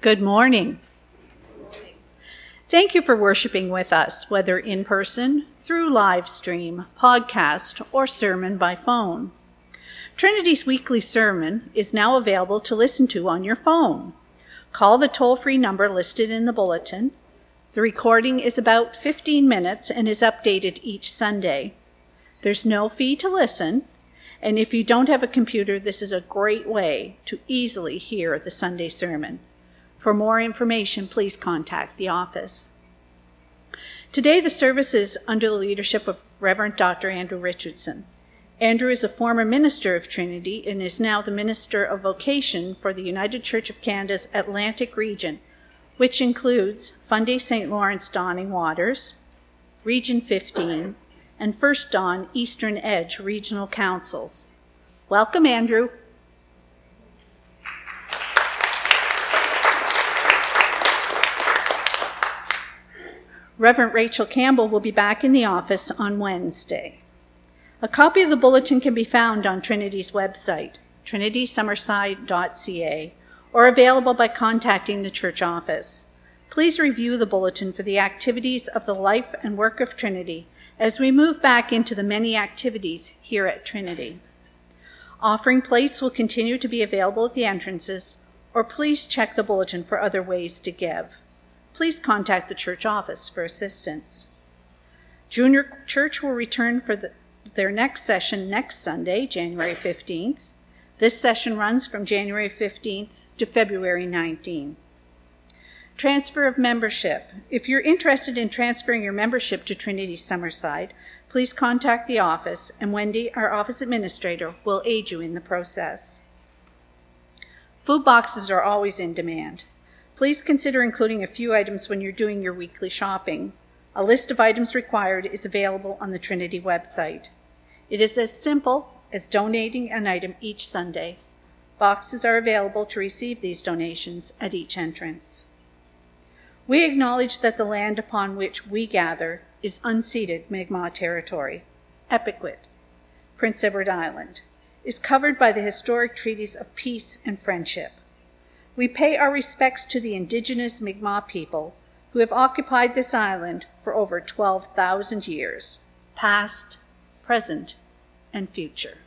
Good morning. Thank you for worshiping with us, whether in person, through live stream, podcast, or sermon by phone. Trinity's weekly sermon is now available to listen to on your phone. Call the toll free number listed in the bulletin. The recording is about 15 minutes and is updated each Sunday. There's no fee to listen, and if you don't have a computer, this is a great way to easily hear the Sunday sermon. For more information, please contact the office. Today, the service is under the leadership of Reverend Dr. Andrew Richardson. Andrew is a former minister of Trinity and is now the Minister of Vocation for the United Church of Canada's Atlantic region, which includes Fundy St. Lawrence Dawning Waters, Region 15, and First Dawn Eastern Edge Regional Councils. Welcome, Andrew. Reverend Rachel Campbell will be back in the office on Wednesday. A copy of the bulletin can be found on Trinity's website, trinitysummerside.ca, or available by contacting the church office. Please review the bulletin for the activities of the life and work of Trinity as we move back into the many activities here at Trinity. Offering plates will continue to be available at the entrances, or please check the bulletin for other ways to give. Please contact the church office for assistance. Junior Church will return for the, their next session next Sunday, January 15th. This session runs from January 15th to February 19th. Transfer of membership. If you're interested in transferring your membership to Trinity Summerside, please contact the office, and Wendy, our office administrator, will aid you in the process. Food boxes are always in demand. Please consider including a few items when you're doing your weekly shopping. A list of items required is available on the Trinity website. It is as simple as donating an item each Sunday. Boxes are available to receive these donations at each entrance. We acknowledge that the land upon which we gather is unceded Mi'kmaq territory, Epikwit, Prince Edward Island, is covered by the historic treaties of peace and friendship. We pay our respects to the indigenous Mi'kmaq people who have occupied this island for over 12,000 years, past, present, and future.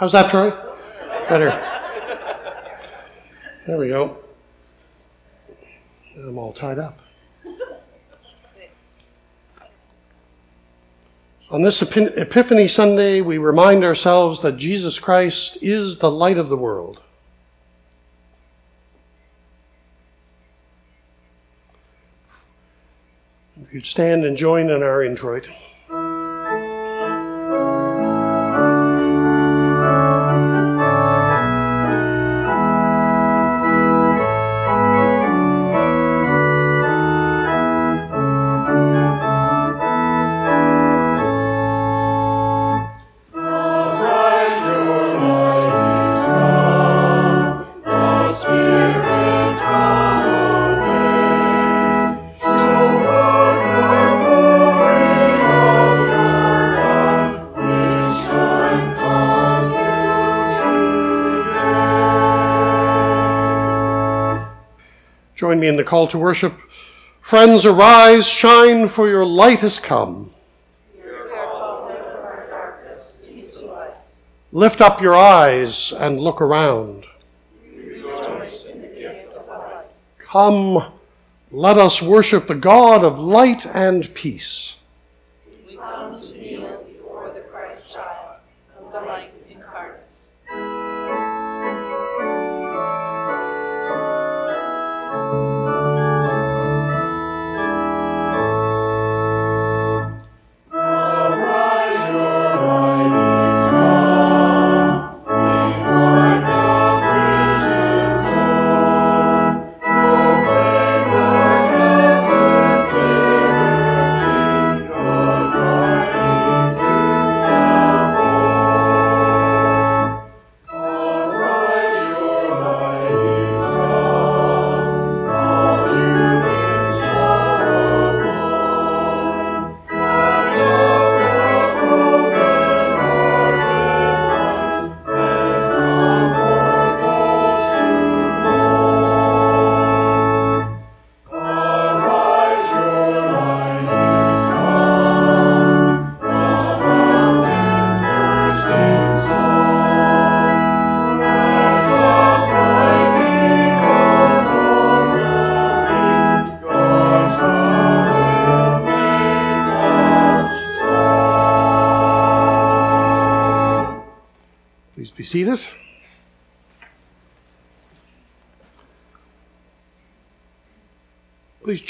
How's that, Troy? Better. There we go. I'm all tied up. On this Epiphany Sunday, we remind ourselves that Jesus Christ is the light of the world. If you'd stand and join in our introit. Me in the call to worship. Friends, arise, shine, for your light has come. Lift up your eyes and look around. Come, let us worship the God of light and peace.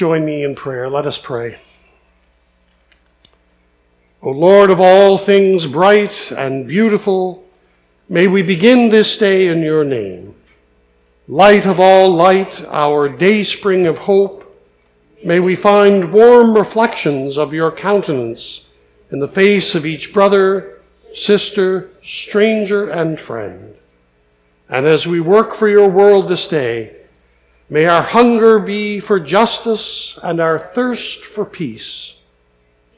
Join me in prayer. Let us pray. O Lord of all things bright and beautiful, may we begin this day in your name. Light of all light, our dayspring of hope, may we find warm reflections of your countenance in the face of each brother, sister, stranger, and friend. And as we work for your world this day, May our hunger be for justice and our thirst for peace.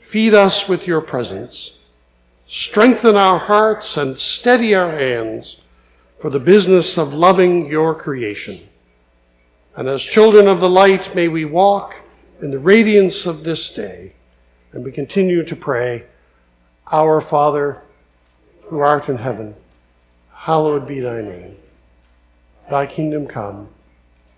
Feed us with your presence. Strengthen our hearts and steady our hands for the business of loving your creation. And as children of the light, may we walk in the radiance of this day. And we continue to pray, Our Father, who art in heaven, hallowed be thy name. Thy kingdom come.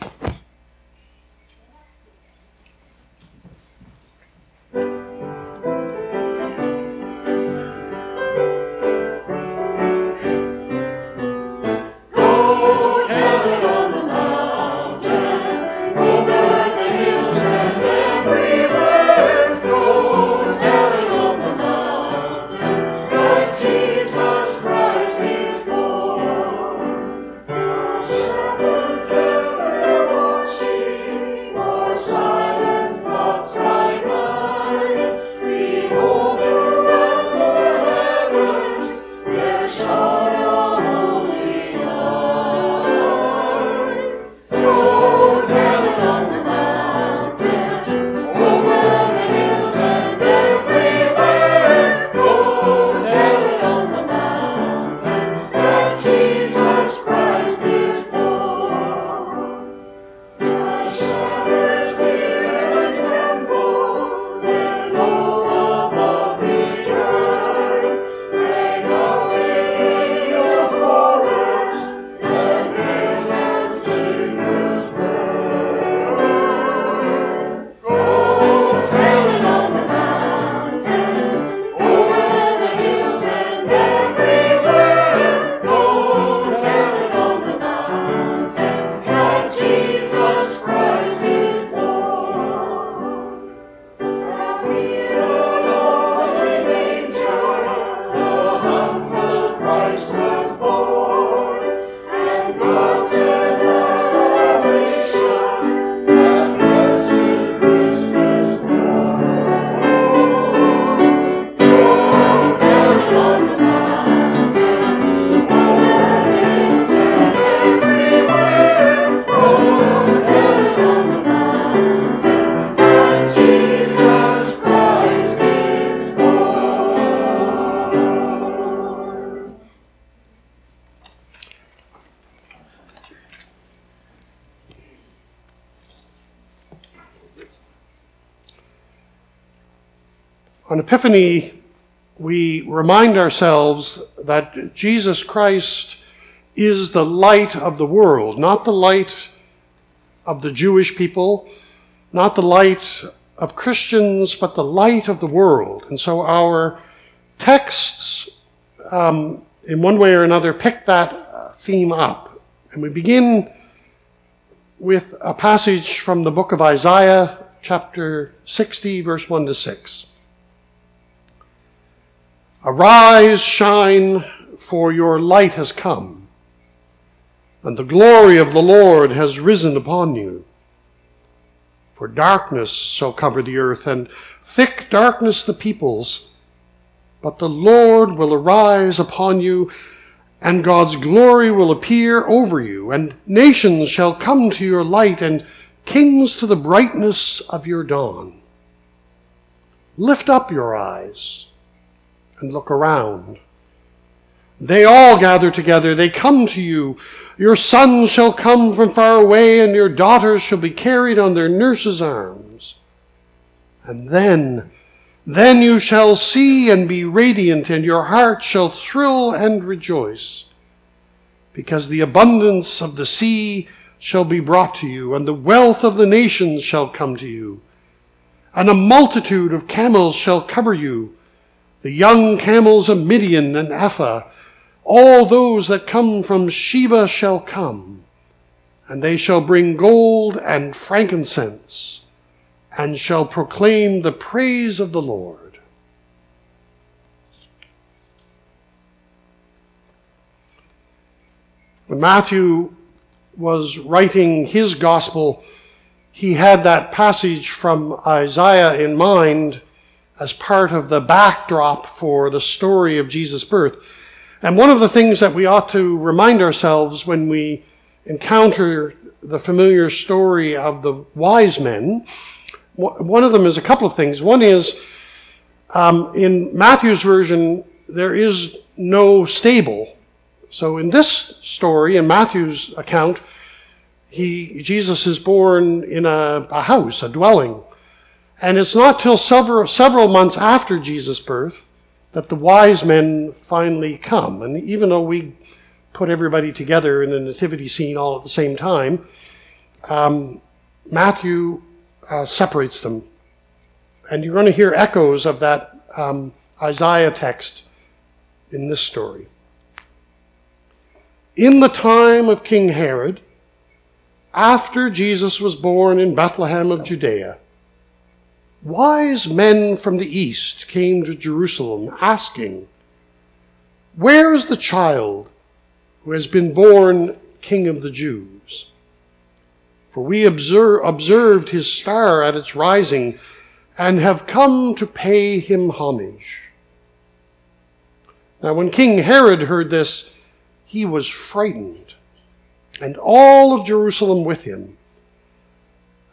On Epiphany, we remind ourselves that Jesus Christ is the light of the world, not the light of the Jewish people, not the light of Christians, but the light of the world. And so our texts, um, in one way or another, pick that uh, theme up. And we begin with a passage from the book of Isaiah, chapter 60, verse 1 to 6. Arise, shine, for your light has come, and the glory of the Lord has risen upon you. For darkness shall cover the earth, and thick darkness the peoples. But the Lord will arise upon you, and God's glory will appear over you, and nations shall come to your light, and kings to the brightness of your dawn. Lift up your eyes and look around. They all gather together. They come to you. Your sons shall come from far away, and your daughters shall be carried on their nurses' arms. And then, then you shall see and be radiant, and your heart shall thrill and rejoice, because the abundance of the sea shall be brought to you, and the wealth of the nations shall come to you. And a multitude of camels shall cover you, the young camels of Midian and Ephah. All those that come from Sheba shall come, and they shall bring gold and frankincense, and shall proclaim the praise of the Lord. When Matthew was writing his gospel, he had that passage from Isaiah in mind as part of the backdrop for the story of Jesus' birth. And one of the things that we ought to remind ourselves when we encounter the familiar story of the wise men, one of them is a couple of things. One is, um, in Matthew's version, there is no stable. So in this story, in Matthew's account, he, Jesus is born in a, a house, a dwelling. And it's not till several, several months after Jesus' birth that the wise men finally come. And even though we put everybody together in the nativity scene all at the same time, um, Matthew uh, separates them. And you're going to hear echoes of that um, Isaiah text in this story. In the time of King Herod, after Jesus was born in Bethlehem of Judea, wise men from the east came to Jerusalem asking, Where is the child who has been born King of the Jews? For we observe, observed his star at its rising and have come to pay him homage. Now, when King Herod heard this, he was frightened and all of Jerusalem with him.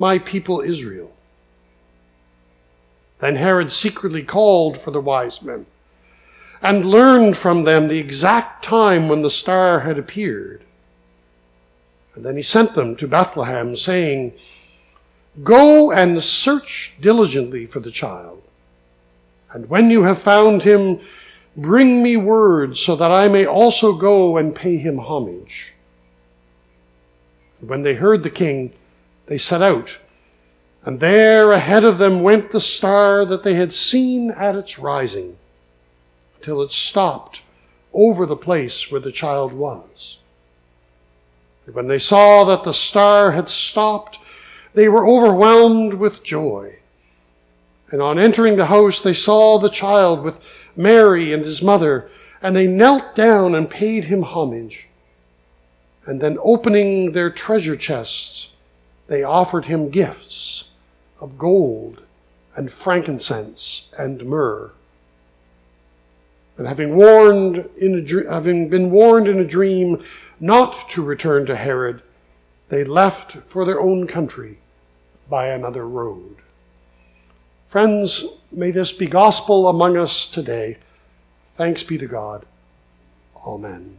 my people Israel. Then Herod secretly called for the wise men and learned from them the exact time when the star had appeared. And then he sent them to Bethlehem, saying, Go and search diligently for the child. And when you have found him, Bring me word so that I may also go and pay him homage. And when they heard the king, they set out. And there ahead of them went the star that they had seen at its rising, until it stopped over the place where the child was. And when they saw that the star had stopped, they were overwhelmed with joy. And on entering the house, they saw the child with Mary and his mother, and they knelt down and paid him homage. And then opening their treasure chests, they offered him gifts of gold and frankincense and myrrh. And having warned in a, having been warned in a dream not to return to Herod, they left for their own country by another road. Friends, may this be gospel among us today. Thanks be to God. Amen.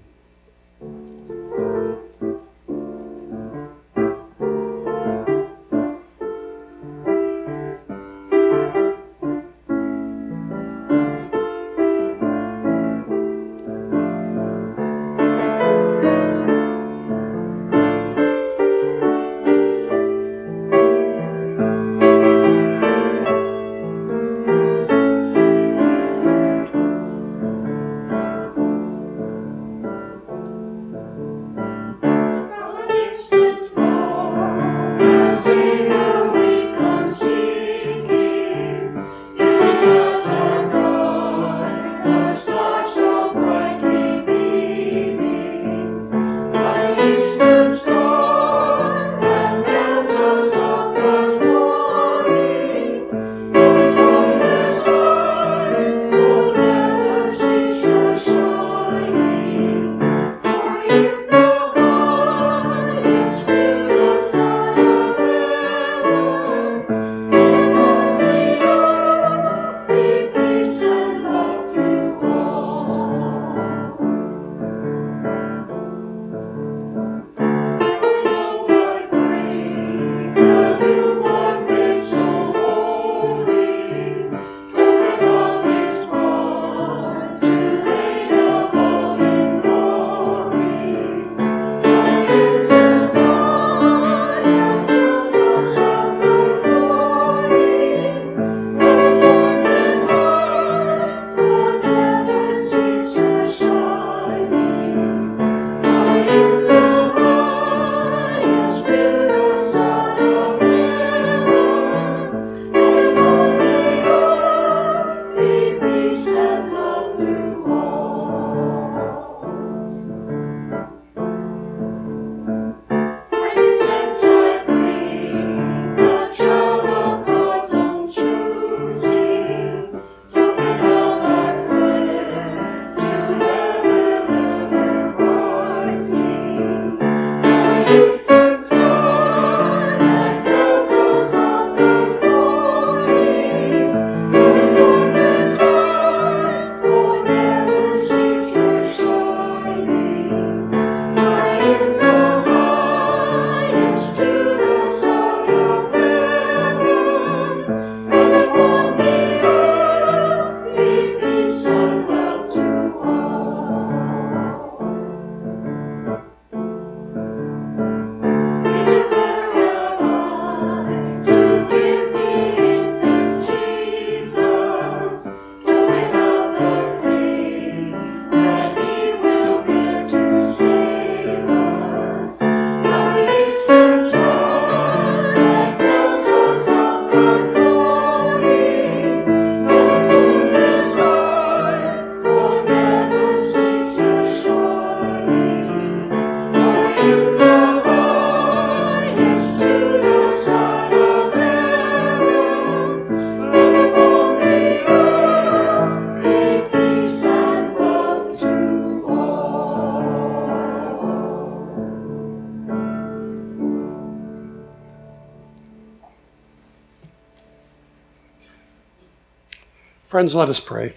Friends, let us pray.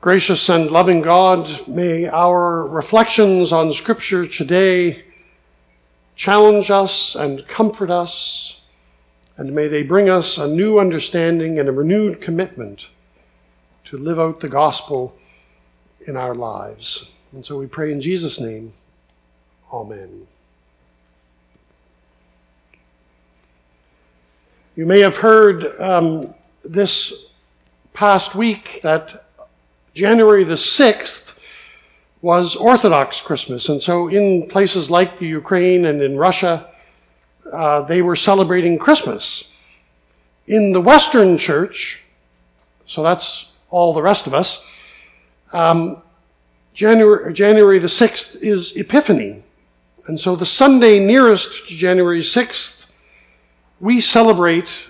Gracious and loving God, may our reflections on Scripture today challenge us and comfort us, and may they bring us a new understanding and a renewed commitment to live out the gospel in our lives. And so we pray in Jesus' name. Amen. You may have heard um, this past week that January the 6th was Orthodox Christmas. And so in places like the Ukraine and in Russia, uh, they were celebrating Christmas. In the Western Church, so that's all the rest of us, um, January, January the 6th is Epiphany. And so the Sunday nearest to January 6th, we celebrate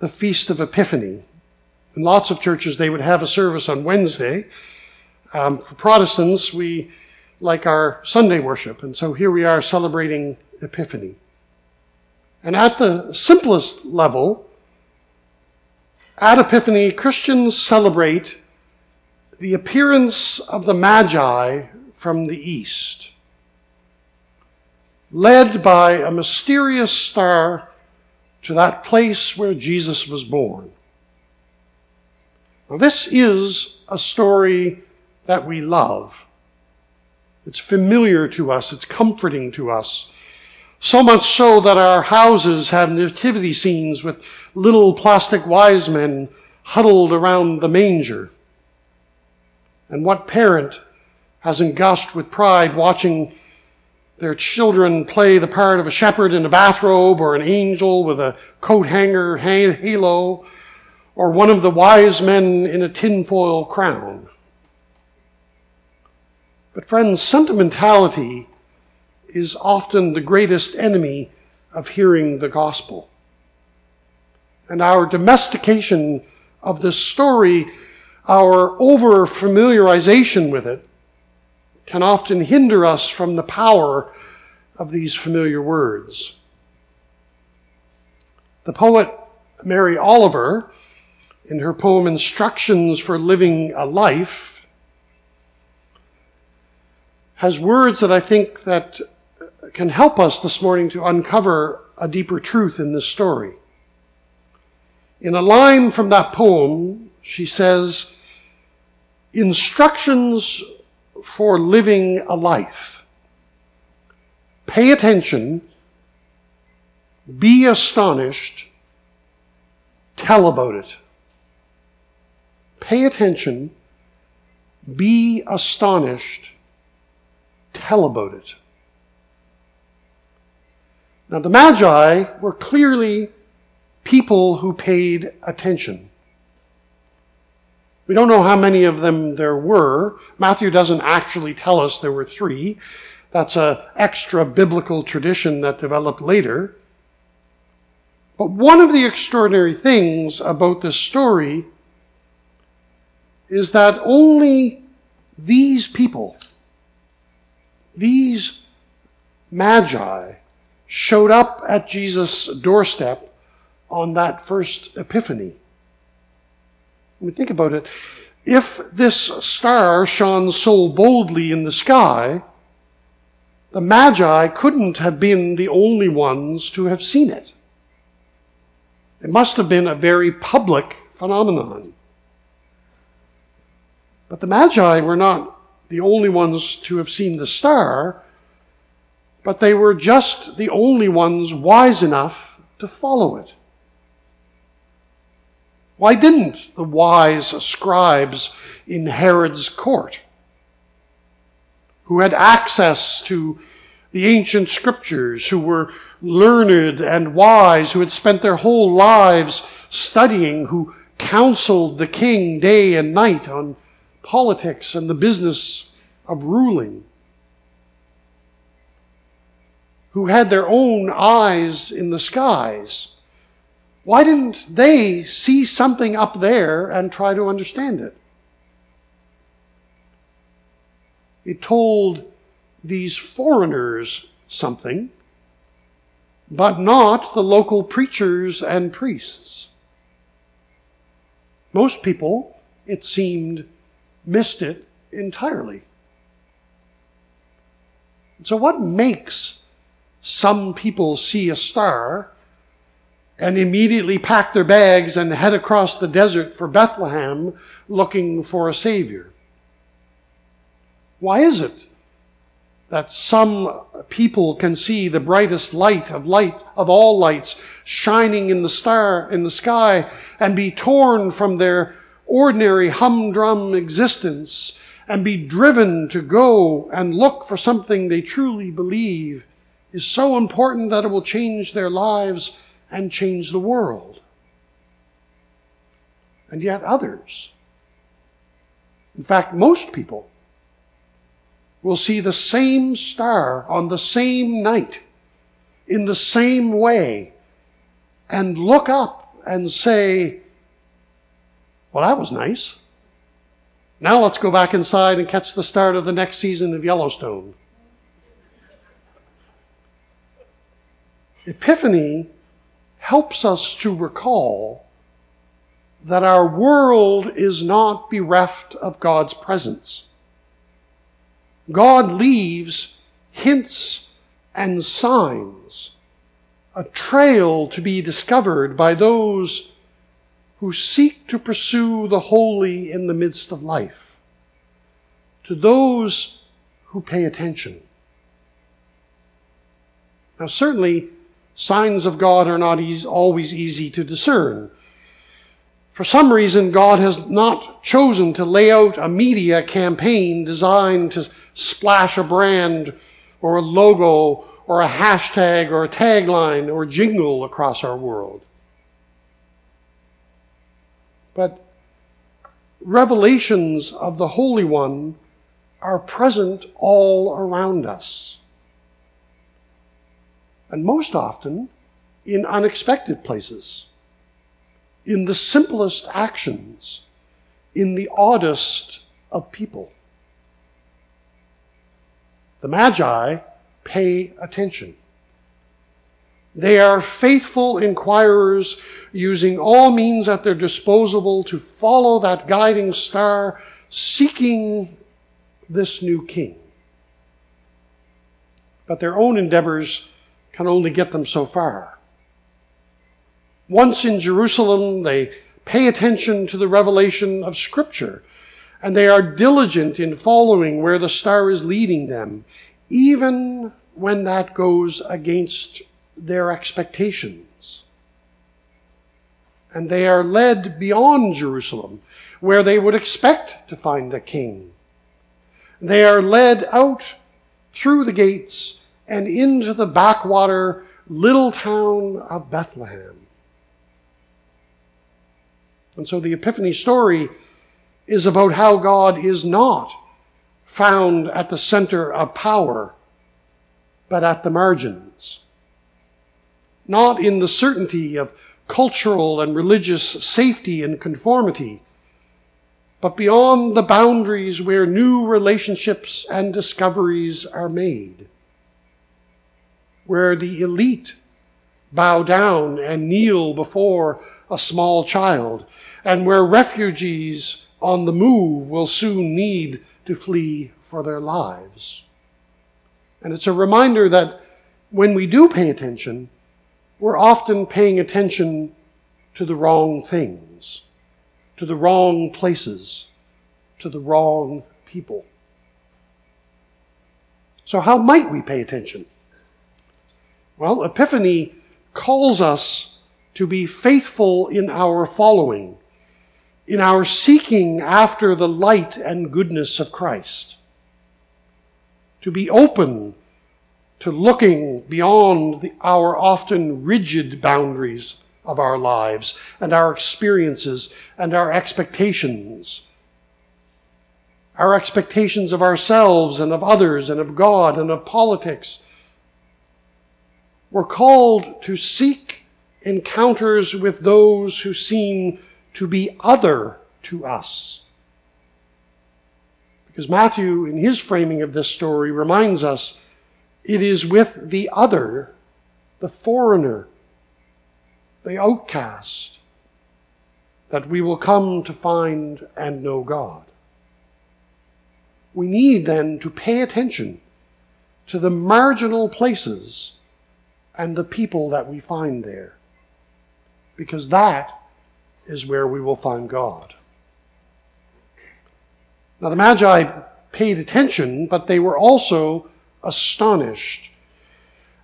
the Feast of Epiphany. In lots of churches, they would have a service on Wednesday. Um, for Protestants, we like our Sunday worship, and so here we are celebrating Epiphany. And at the simplest level, at Epiphany, Christians celebrate the appearance of the Magi from the east, led by a mysterious star to that place where Jesus was born. Now, this is a story that we love. It's familiar to us, it's comforting to us. So much so that our houses have nativity scenes with little plastic wise men huddled around the manger. And what parent hasn't gushed with pride watching their children play the part of a shepherd in a bathrobe or an angel with a coat hanger halo or one of the wise men in a tinfoil crown. But friends, sentimentality is often the greatest enemy of hearing the gospel. And our domestication of this story, our over familiarization with it, can often hinder us from the power of these familiar words. The poet Mary Oliver, in her poem Instructions for Living a Life, has words that I think that can help us this morning to uncover a deeper truth in this story. In a line from that poem, she says, Instructions for living a life. Pay attention, be astonished, tell about it. Pay attention, be astonished, tell about it. Now, the Magi were clearly people who paid attention. We don't know how many of them there were. Matthew doesn't actually tell us there were three. That's an extra biblical tradition that developed later. But one of the extraordinary things about this story is that only these people, these magi, showed up at Jesus' doorstep on that first epiphany. I mean, think about it. If this star shone so boldly in the sky, the Magi couldn't have been the only ones to have seen it. It must have been a very public phenomenon. But the Magi were not the only ones to have seen the star, but they were just the only ones wise enough to follow it. Why didn't the wise scribes in Herod's court, who had access to the ancient scriptures, who were learned and wise, who had spent their whole lives studying, who counseled the king day and night on politics and the business of ruling, who had their own eyes in the skies, why didn't they see something up there and try to understand it? It told these foreigners something, but not the local preachers and priests. Most people, it seemed, missed it entirely. So, what makes some people see a star and immediately pack their bags and head across the desert for Bethlehem looking for a Savior? Why is it that some people can see the brightest light of light of all lights shining in the star in the sky and be torn from their ordinary humdrum existence and be driven to go and look for something they truly believe is so important that it will change their lives and change the world. And yet others, in fact, most people, will see the same star on the same night, in the same way, and look up and say, Well, that was nice. Now let's go back inside and catch the start of the next season of Yellowstone. Epiphany helps us to recall that our world is not bereft of God's presence. God leaves hints and signs, a trail to be discovered by those who seek to pursue the holy in the midst of life, to those who pay attention. Now, certainly, signs of God are not easy, always easy to discern. For some reason, God has not chosen to lay out a media campaign designed to splash a brand or a logo or a hashtag or a tagline or jingle across our world. But revelations of the Holy One are present all around us. And most often in unexpected places, in the simplest actions, in the oddest of people. The Magi pay attention. They are faithful inquirers using all means at their disposal to follow that guiding star, seeking this new king. But their own endeavors can only get them so far. Once in Jerusalem, they pay attention to the revelation of Scripture and they are diligent in following where the star is leading them, even when that goes against their expectations. And they are led beyond Jerusalem, where they would expect to find a king. They are led out through the gates and into the backwater little town of Bethlehem. And so the Epiphany story is about how God is not found at the center of power, but at the margins. Not in the certainty of cultural and religious safety and conformity, but beyond the boundaries where new relationships and discoveries are made, where the elite bow down and kneel before a small child, and where refugees on the move will soon need to flee for their lives. And it's a reminder that when we do pay attention, we're often paying attention to the wrong things, to the wrong places, to the wrong people. So, how might we pay attention? Well, Epiphany calls us to be faithful in our following in our seeking after the light and goodness of Christ. To be open to looking beyond the, our often rigid boundaries of our lives and our experiences and our expectations. Our expectations of ourselves and of others and of God and of politics. We're called to seek encounters with those who seem to be other to us. Because Matthew, in his framing of this story, reminds us it is with the other, the foreigner, the outcast, that we will come to find and know God. We need then to pay attention to the marginal places and the people that we find there, because that is where we will find God. Now, the Magi paid attention, but they were also astonished.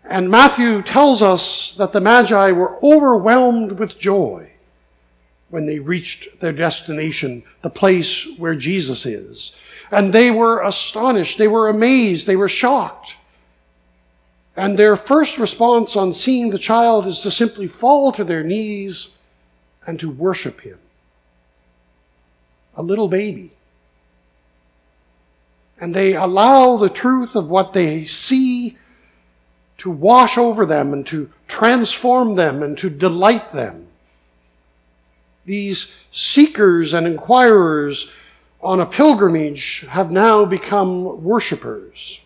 And Matthew tells us that the Magi were overwhelmed with joy when they reached their destination, the place where Jesus is. And they were astonished, they were amazed, they were shocked. And their first response on seeing the child is to simply fall to their knees and to worship him. A little baby. And they allow the truth of what they see to wash over them and to transform them and to delight them. These seekers and inquirers on a pilgrimage have now become worshippers.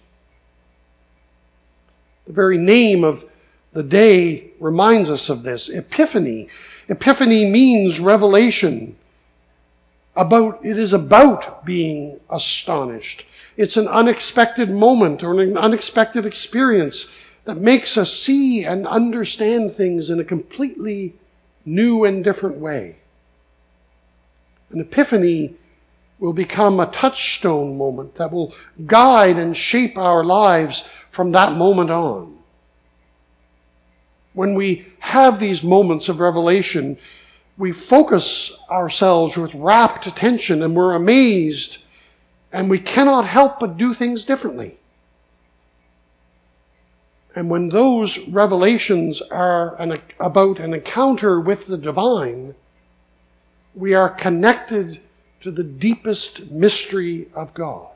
The very name of the day reminds us of this. Epiphany. Epiphany means revelation. About, it is about being astonished. It's an unexpected moment or an unexpected experience that makes us see and understand things in a completely new and different way. An epiphany will become a touchstone moment that will guide and shape our lives from that moment on. When we have these moments of revelation, we focus ourselves with rapt attention and we're amazed and we cannot help but do things differently. And when those revelations are an, about an encounter with the divine, we are connected to the deepest mystery of God.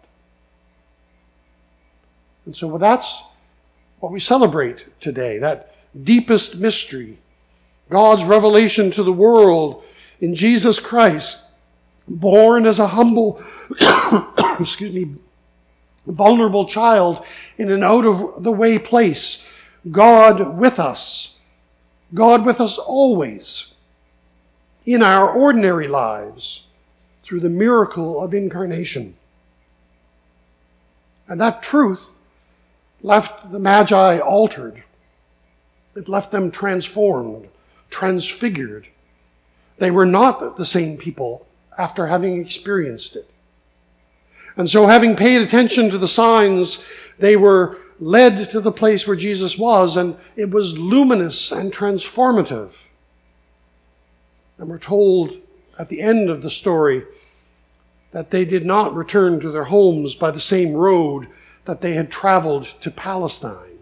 And so well, that's what we celebrate today, that deepest mystery. God's revelation to the world in Jesus Christ, born as a humble, excuse me, vulnerable child in an out of the way place. God with us. God with us always. In our ordinary lives through the miracle of incarnation. And that truth left the Magi altered. It left them transformed, transfigured. They were not the same people after having experienced it. And so, having paid attention to the signs, they were led to the place where Jesus was, and it was luminous and transformative. And we're told at the end of the story that they did not return to their homes by the same road that they had traveled to Palestine.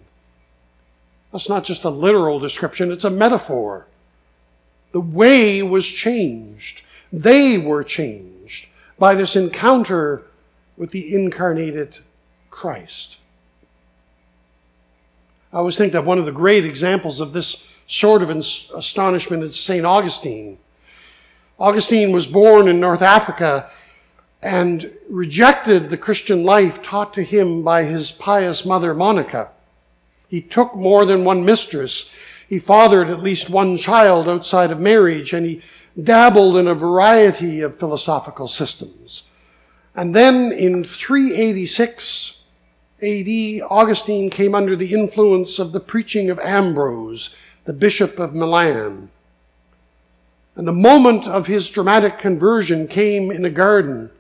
That's not just a literal description, it's a metaphor. The way was changed. They were changed by this encounter with the incarnated Christ. I always think that one of the great examples of this sort of astonishment is St. Augustine. Augustine was born in North Africa and rejected the Christian life taught to him by his pious mother Monica. He took more than one mistress. He fathered at least one child outside of marriage, and he dabbled in a variety of philosophical systems. And then in 386 AD, Augustine came under the influence of the preaching of Ambrose, the Bishop of Milan. And the moment of his dramatic conversion came in a garden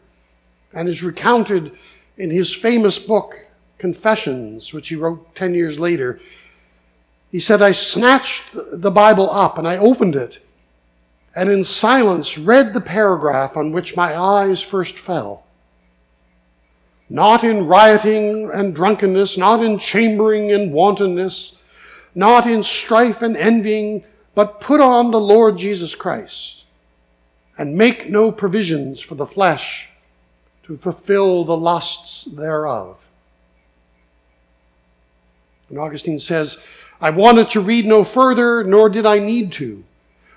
and is recounted in his famous book, Confessions, which he wrote 10 years later. He said, I snatched the Bible up and I opened it and in silence read the paragraph on which my eyes first fell not in rioting and drunkenness, not in chambering and wantonness, not in strife and envying, but put on the Lord Jesus Christ, and make no provisions for the flesh to fulfill the lusts thereof. And Augustine says, I wanted to read no further, nor did I need to.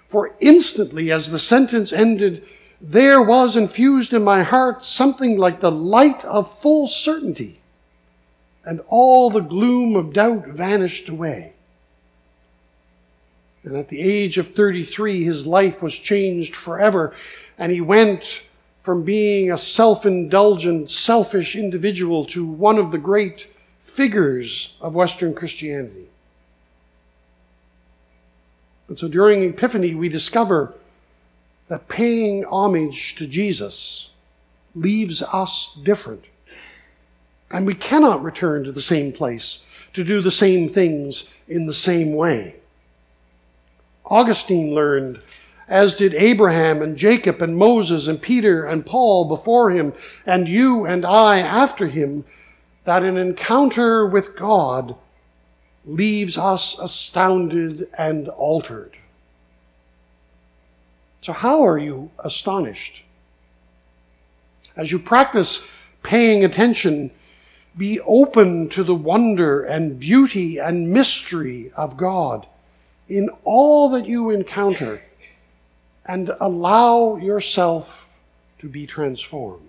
For instantly, as the sentence ended, there was infused in my heart something like the light of full certainty, and all the gloom of doubt vanished away. And at the age of 33, his life was changed forever. And he went from being a self indulgent, selfish individual to one of the great figures of Western Christianity. And so during Epiphany, we discover that paying homage to Jesus leaves us different. And we cannot return to the same place to do the same things in the same way. Augustine learned, as did Abraham and Jacob and Moses and Peter and Paul before him, and you and I after him, that an encounter with God leaves us astounded and altered. So, how are you astonished? As you practice paying attention, be open to the wonder and beauty and mystery of God in all that you encounter and allow yourself to be transformed.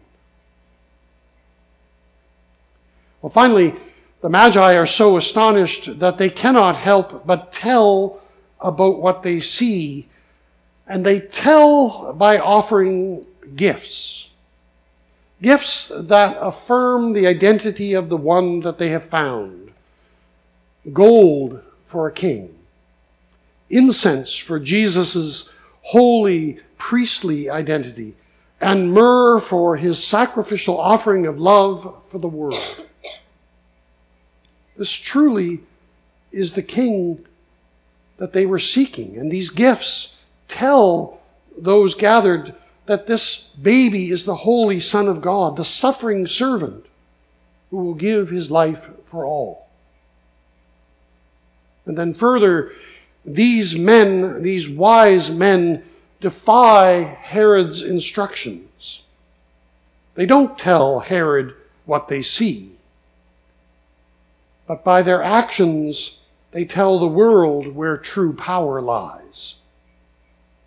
Well, finally, the Magi are so astonished that they cannot help but tell about what they see, and they tell by offering gifts. Gifts that affirm the identity of the one that they have found. Gold for a king. Incense for Jesus' holy priestly identity. And myrrh for his sacrificial offering of love for the world. This truly is the king that they were seeking. And these gifts tell those gathered that this baby is the holy Son of God, the suffering servant who will give his life for all. And then further, these men, these wise men, defy Herod's instructions. They don't tell Herod what they see, but by their actions, they tell the world where true power lies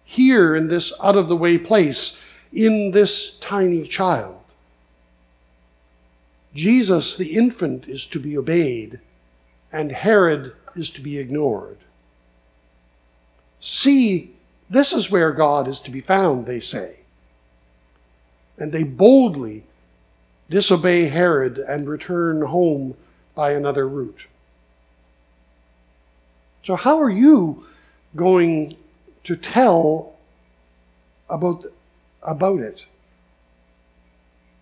here in this out of the way place, in this tiny child. Jesus, the infant, is to be obeyed, and Herod is to be ignored. See, this is where God is to be found, they say. And they boldly disobey Herod and return home by another route. So, how are you going to tell about, about it?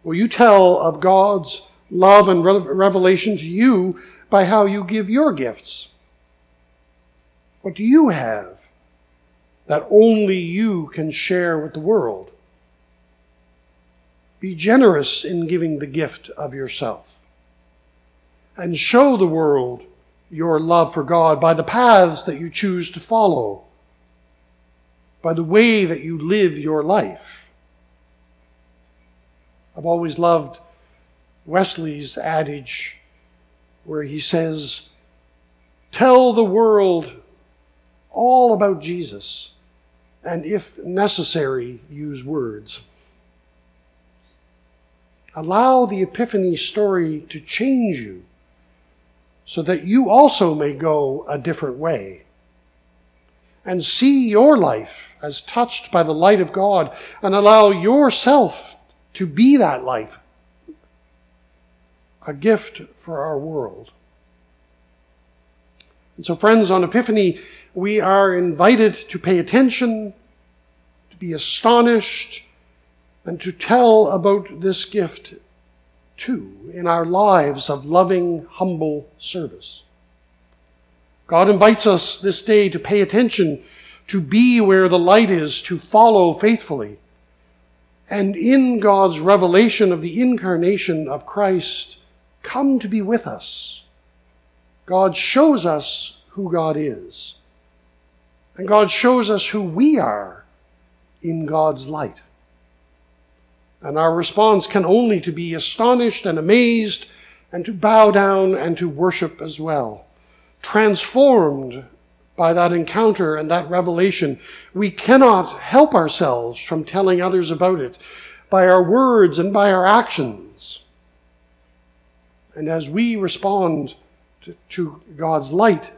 Will you tell of God's love and revelation to you by how you give your gifts? What do you have that only you can share with the world? Be generous in giving the gift of yourself and show the world your love for God by the paths that you choose to follow by the way that you live your life. I've always loved Wesley's adage where he says, Tell the world all about Jesus, and if necessary, use words. Allow the Epiphany story to change you so that you also may go a different way and see your life as touched by the light of God and allow yourself to be that life. A gift for our world. And so, friends, on Epiphany, we are invited to pay attention, to be astonished, and to tell about this gift too in our lives of loving, humble service. God invites us this day to pay attention, to be where the light is, to follow faithfully. And in God's revelation of the incarnation of Christ, come to be with us. God shows us who God is. And God shows us who we are in God's light. And our response can only to be astonished and amazed and to bow down and to worship as well transformed by that encounter and that revelation, we cannot help ourselves from telling others about it by our words and by our actions. And as we respond to, to God's light,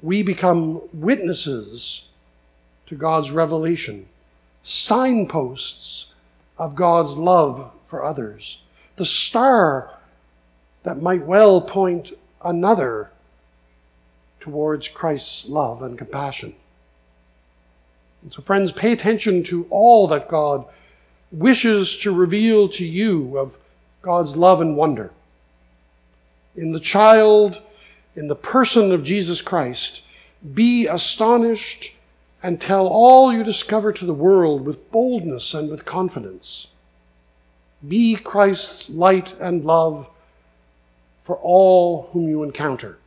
we become witnesses to God's revelation, signposts of God's love for others, the star that might well point another towards Christ's love and compassion. And so, friends, pay attention to all that God wishes to reveal to you of God's love and wonder. In the child, in the person of Jesus Christ, be astonished and tell all you discover to the world with boldness and with confidence. Be Christ's light and love for all whom you encounter.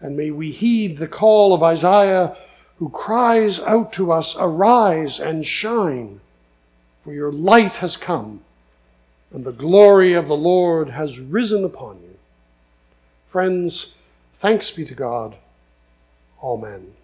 And may we heed the call of Isaiah, who cries out to us, Arise and shine, for your light has come, and the glory of the Lord has risen upon you. Friends, thanks be to God. Amen.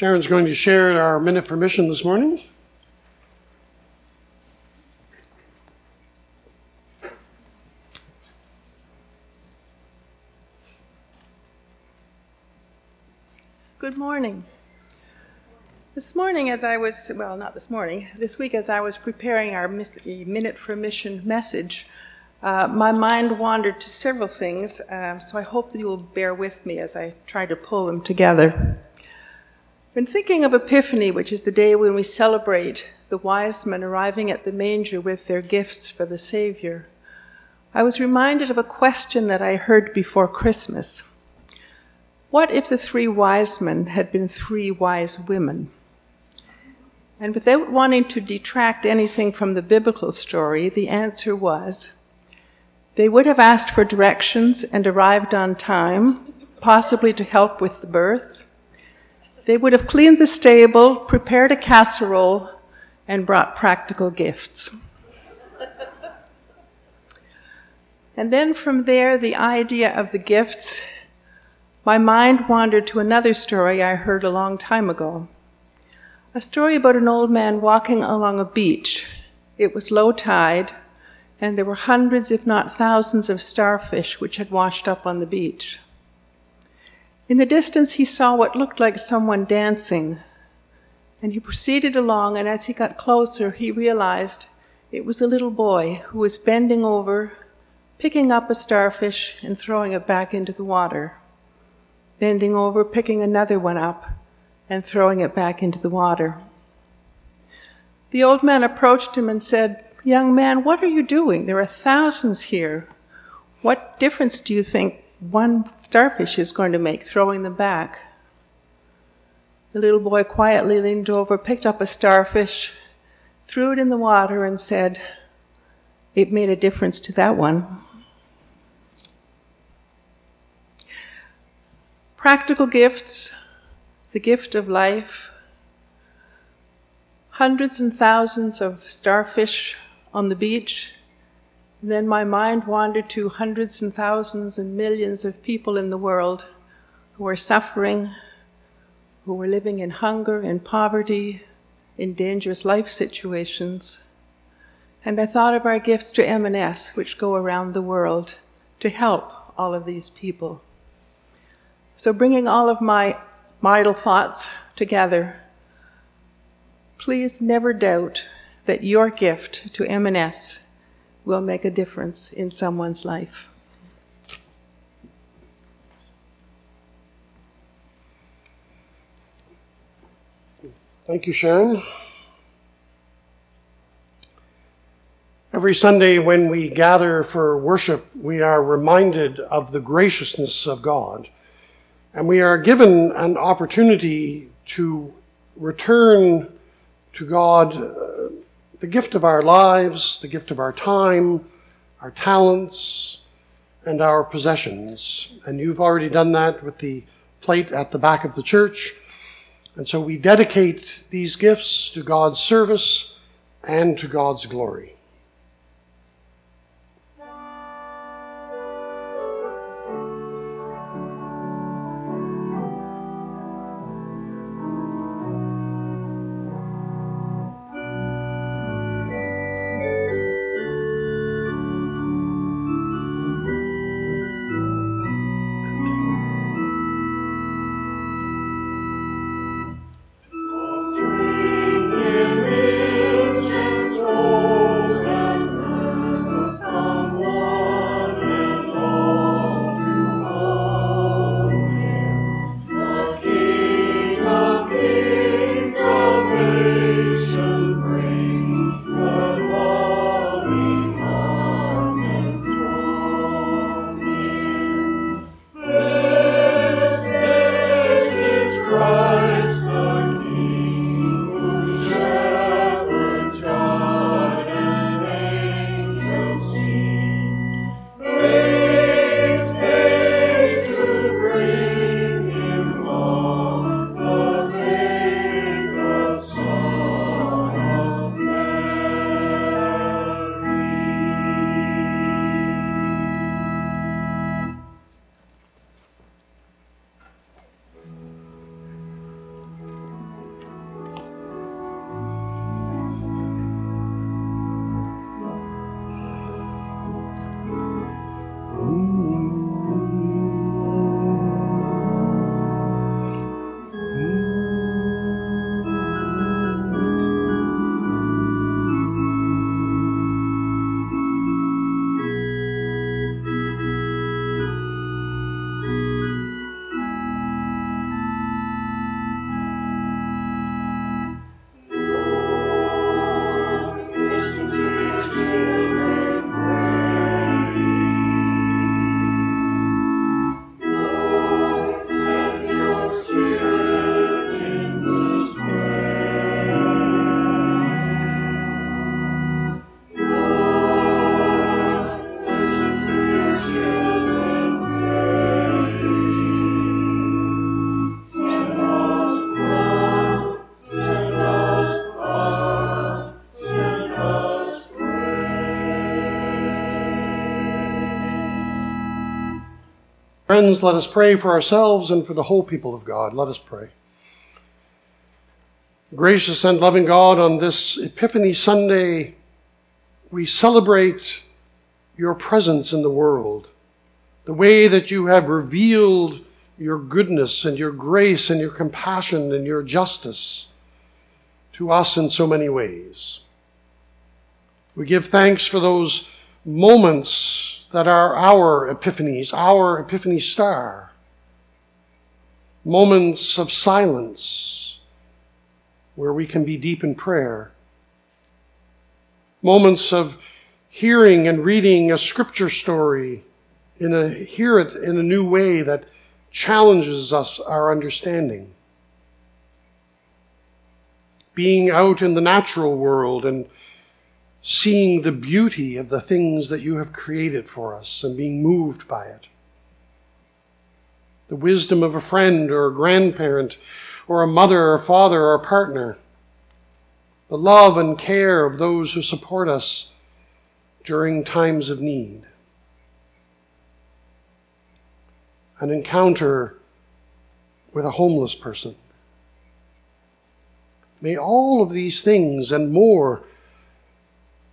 Sharon's going to share our minute for mission this morning. Good morning. This morning, as I was, well, not this morning, this week, as I was preparing our Minute for Mission message, uh, my mind wandered to several things, uh, so I hope that you will bear with me as I try to pull them together. When thinking of Epiphany, which is the day when we celebrate the wise men arriving at the manger with their gifts for the Savior, I was reminded of a question that I heard before Christmas. What if the three wise men had been three wise women? And without wanting to detract anything from the biblical story, the answer was they would have asked for directions and arrived on time, possibly to help with the birth. They would have cleaned the stable, prepared a casserole, and brought practical gifts. and then from there, the idea of the gifts, my mind wandered to another story I heard a long time ago. A story about an old man walking along a beach. It was low tide, and there were hundreds, if not thousands, of starfish which had washed up on the beach. In the distance, he saw what looked like someone dancing, and he proceeded along, and as he got closer, he realized it was a little boy who was bending over, picking up a starfish and throwing it back into the water, bending over, picking another one up, and throwing it back into the water. The old man approached him and said, Young man, what are you doing? There are thousands here. What difference do you think one starfish is going to make throwing them back? The little boy quietly leaned over, picked up a starfish, threw it in the water, and said, It made a difference to that one. Practical gifts, the gift of life, hundreds and thousands of starfish on the beach. Then my mind wandered to hundreds and thousands and millions of people in the world who are suffering, who are living in hunger in poverty, in dangerous life situations. And I thought of our gifts to M&S, which go around the world to help all of these people. So, bringing all of my idle thoughts together, please never doubt that your gift to M&S will make a difference in someone's life. Thank you, Sharon. Every Sunday when we gather for worship, we are reminded of the graciousness of God, and we are given an opportunity to return to God uh, the gift of our lives, the gift of our time, our talents, and our possessions. And you've already done that with the plate at the back of the church. And so we dedicate these gifts to God's service and to God's glory. Friends, let us pray for ourselves and for the whole people of God. Let us pray. Gracious and loving God, on this Epiphany Sunday, we celebrate your presence in the world, the way that you have revealed your goodness and your grace and your compassion and your justice to us in so many ways. We give thanks for those moments that are our epiphanies, our epiphany star. Moments of silence where we can be deep in prayer. Moments of hearing and reading a scripture story in a hear it in a new way that challenges us our understanding. Being out in the natural world and seeing the beauty of the things that you have created for us and being moved by it. The wisdom of a friend or a grandparent or a mother or father or a partner. The love and care of those who support us during times of need. An encounter with a homeless person. May all of these things and more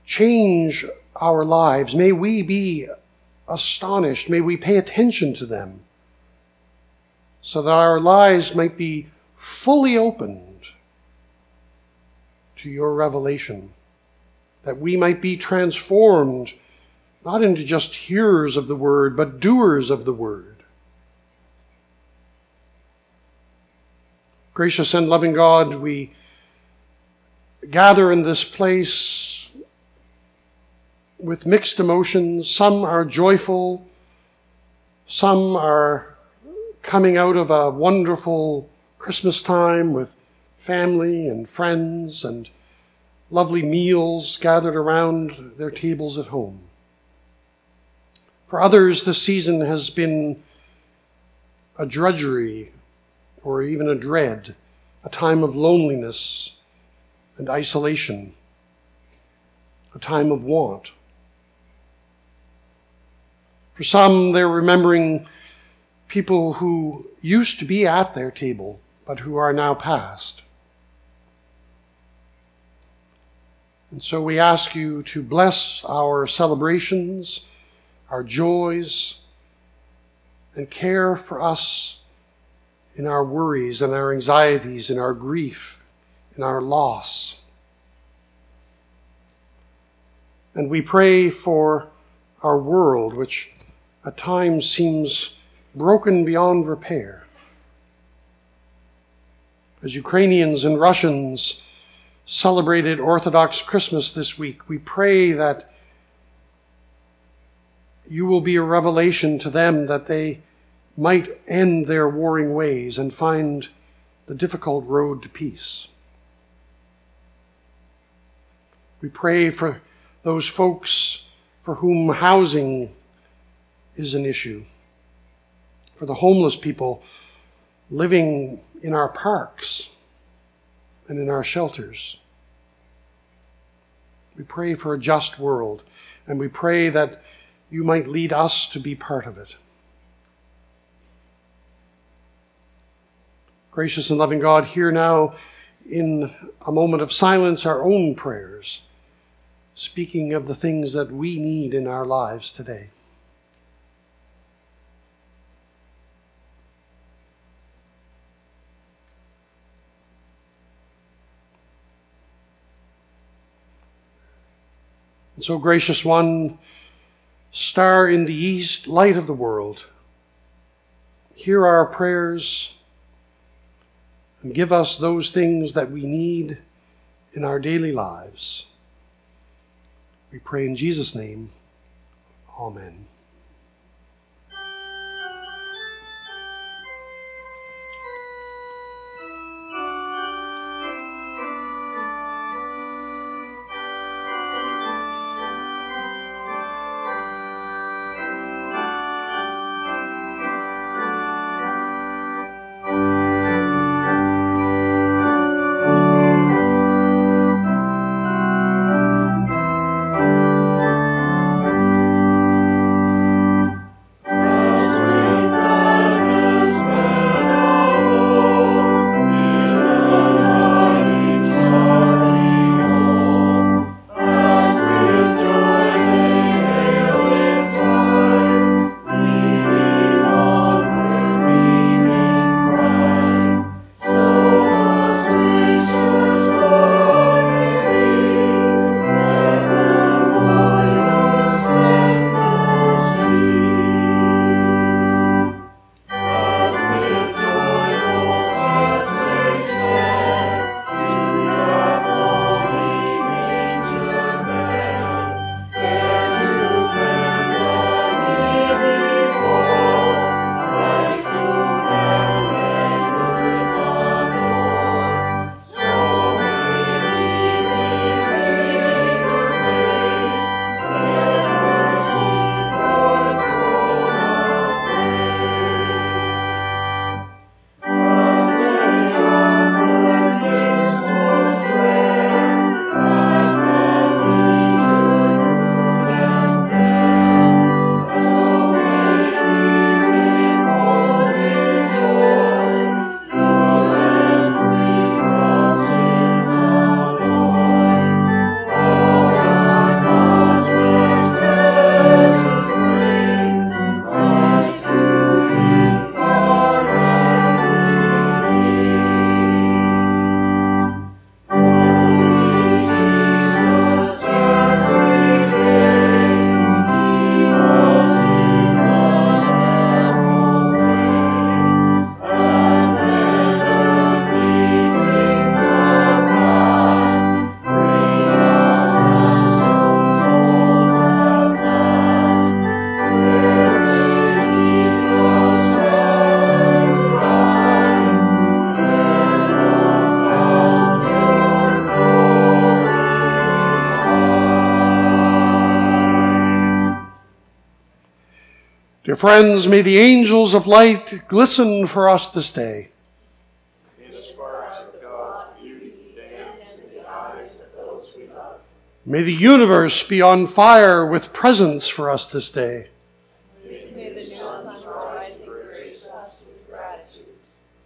change our lives. May we be astonished. May we pay attention to them so that our lives might be fully opened to your revelation, that we might be transformed not into just hearers of the word, but doers of the word. Gracious and loving God, we gather in this place with mixed emotions. Some are joyful, some are coming out of a wonderful Christmas time with family and friends and lovely meals gathered around their tables at home. For others, this season has been a drudgery or even a dread, a time of loneliness and isolation, a time of want. For some, they're remembering people who used to be at their table, but who are now past. And so we ask you to bless our celebrations, our joys, and care for us in our worries and our anxieties, in our grief, in our loss. And we pray for our world, which at times seems broken beyond repair. As Ukrainians and Russians celebrated Orthodox Christmas this week, we pray that you will be a revelation to them that they might end their warring ways and find the difficult road to peace. We pray for those folks for whom housing is an issue. For the homeless people living in our parks and in our shelters. We pray for a just world, and we pray that you might lead us to be part of it. Gracious and loving God, hear now in a moment of silence our own prayers, speaking of the things that we need in our lives today. And so, gracious one, star in the east, light of the world, hear our prayers and give us those things that we need in our daily lives. We pray in Jesus' name. Amen. Friends, may the angels of light glisten for us this day. May the universe be on fire with presence for us this day.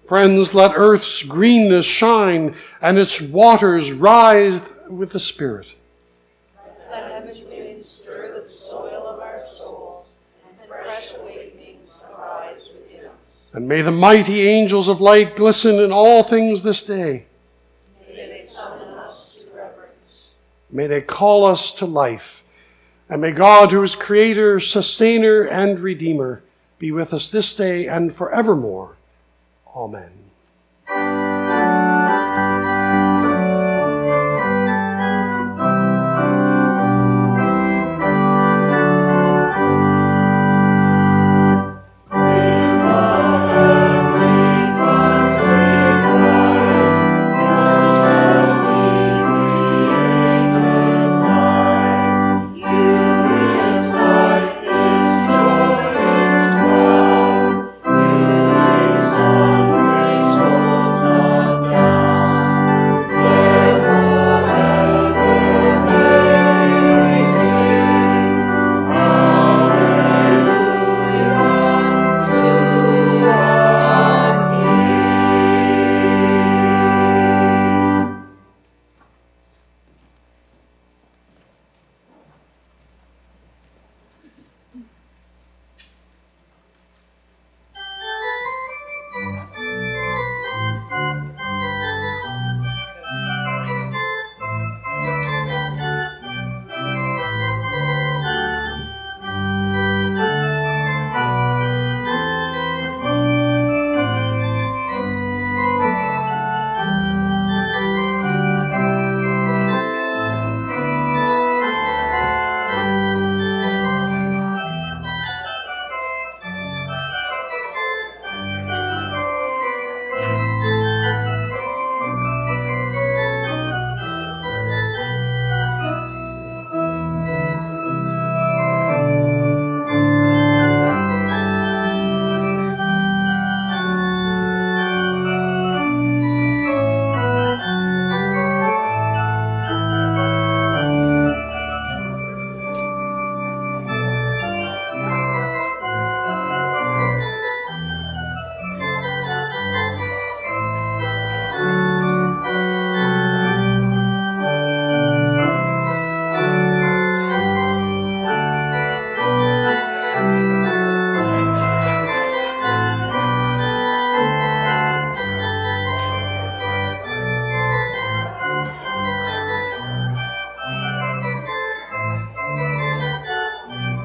Friends, let earth's greenness shine and its waters rise with the Spirit. And may the mighty angels of light glisten in all things this day. May they summon us to reverence. May they call us to life. And may God, who is Creator, Sustainer, and Redeemer, be with us this day and forevermore. Amen.